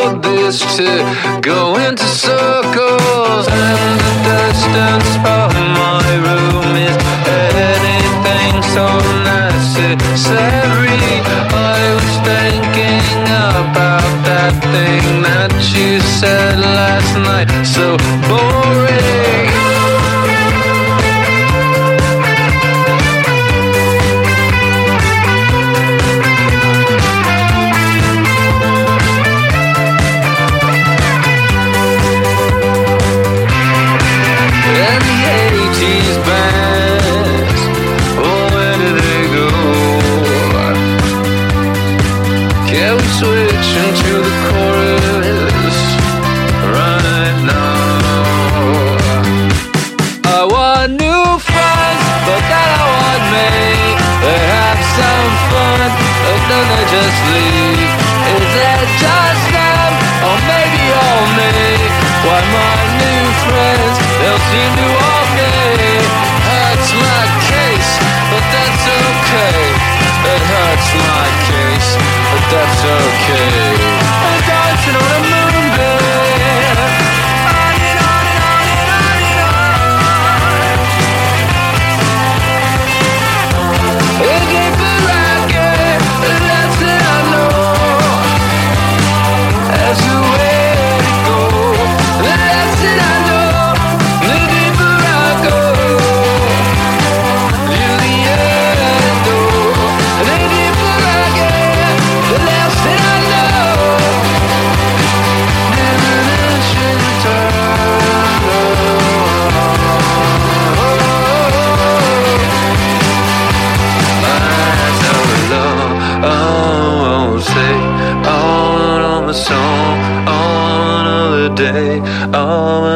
hold this to go into circles and the distance from my room is anything so necessary. I was thinking about that thing that you said last night. So my new friends, they seem to all. Hurts my case, but that's okay. It hurts my case, but that's okay. day. All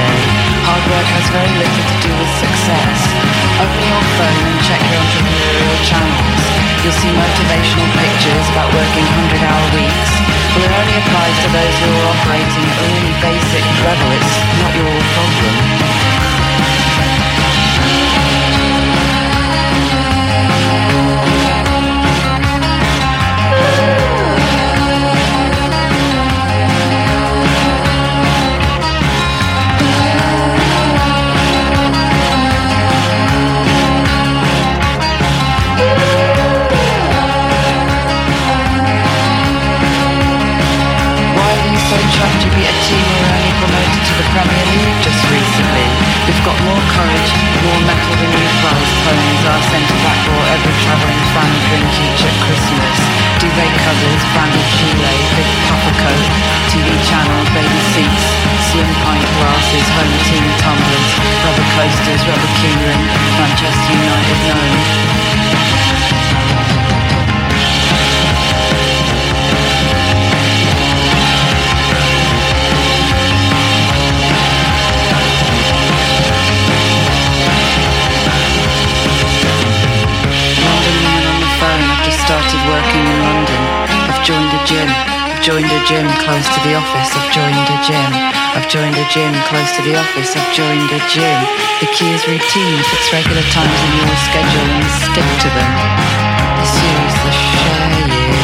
today. Hard work has very little to do with success. Open your phone and check your entrepreneurial channels. You'll see motivational pictures about working 100-hour weeks. Well, it only applies to those who are operating at a really basic level. It's not your problem. Chuffed to be a team who were only promoted to the Premier League just recently? We've got more courage, more mettle than you prize ponies. Our centre back bought every travelling fan drink each at Christmas. Duvet covers, branded gilet, big puffer coat, TV channels, baby seats, slim pint glasses, home team tumblers, rubber coasters, rubber keyring, Manchester United known. Working in London. I've joined a gym. I've joined a gym close to the office. I've joined a gym. I've joined a gym close to the office. I've joined a gym. The key is routine. Fix regular times in your schedule and stick to them. The series, the share you.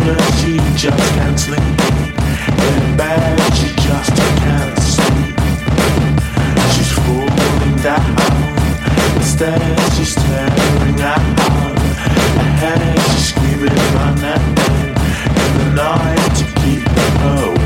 woman, she just can't sleep. In bed, she just can't sleep. She's falling down. Instead, she's staring out. Ahead, she's screaming my name in the night to keep her away.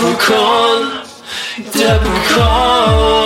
Leprechaun, Leprechaun.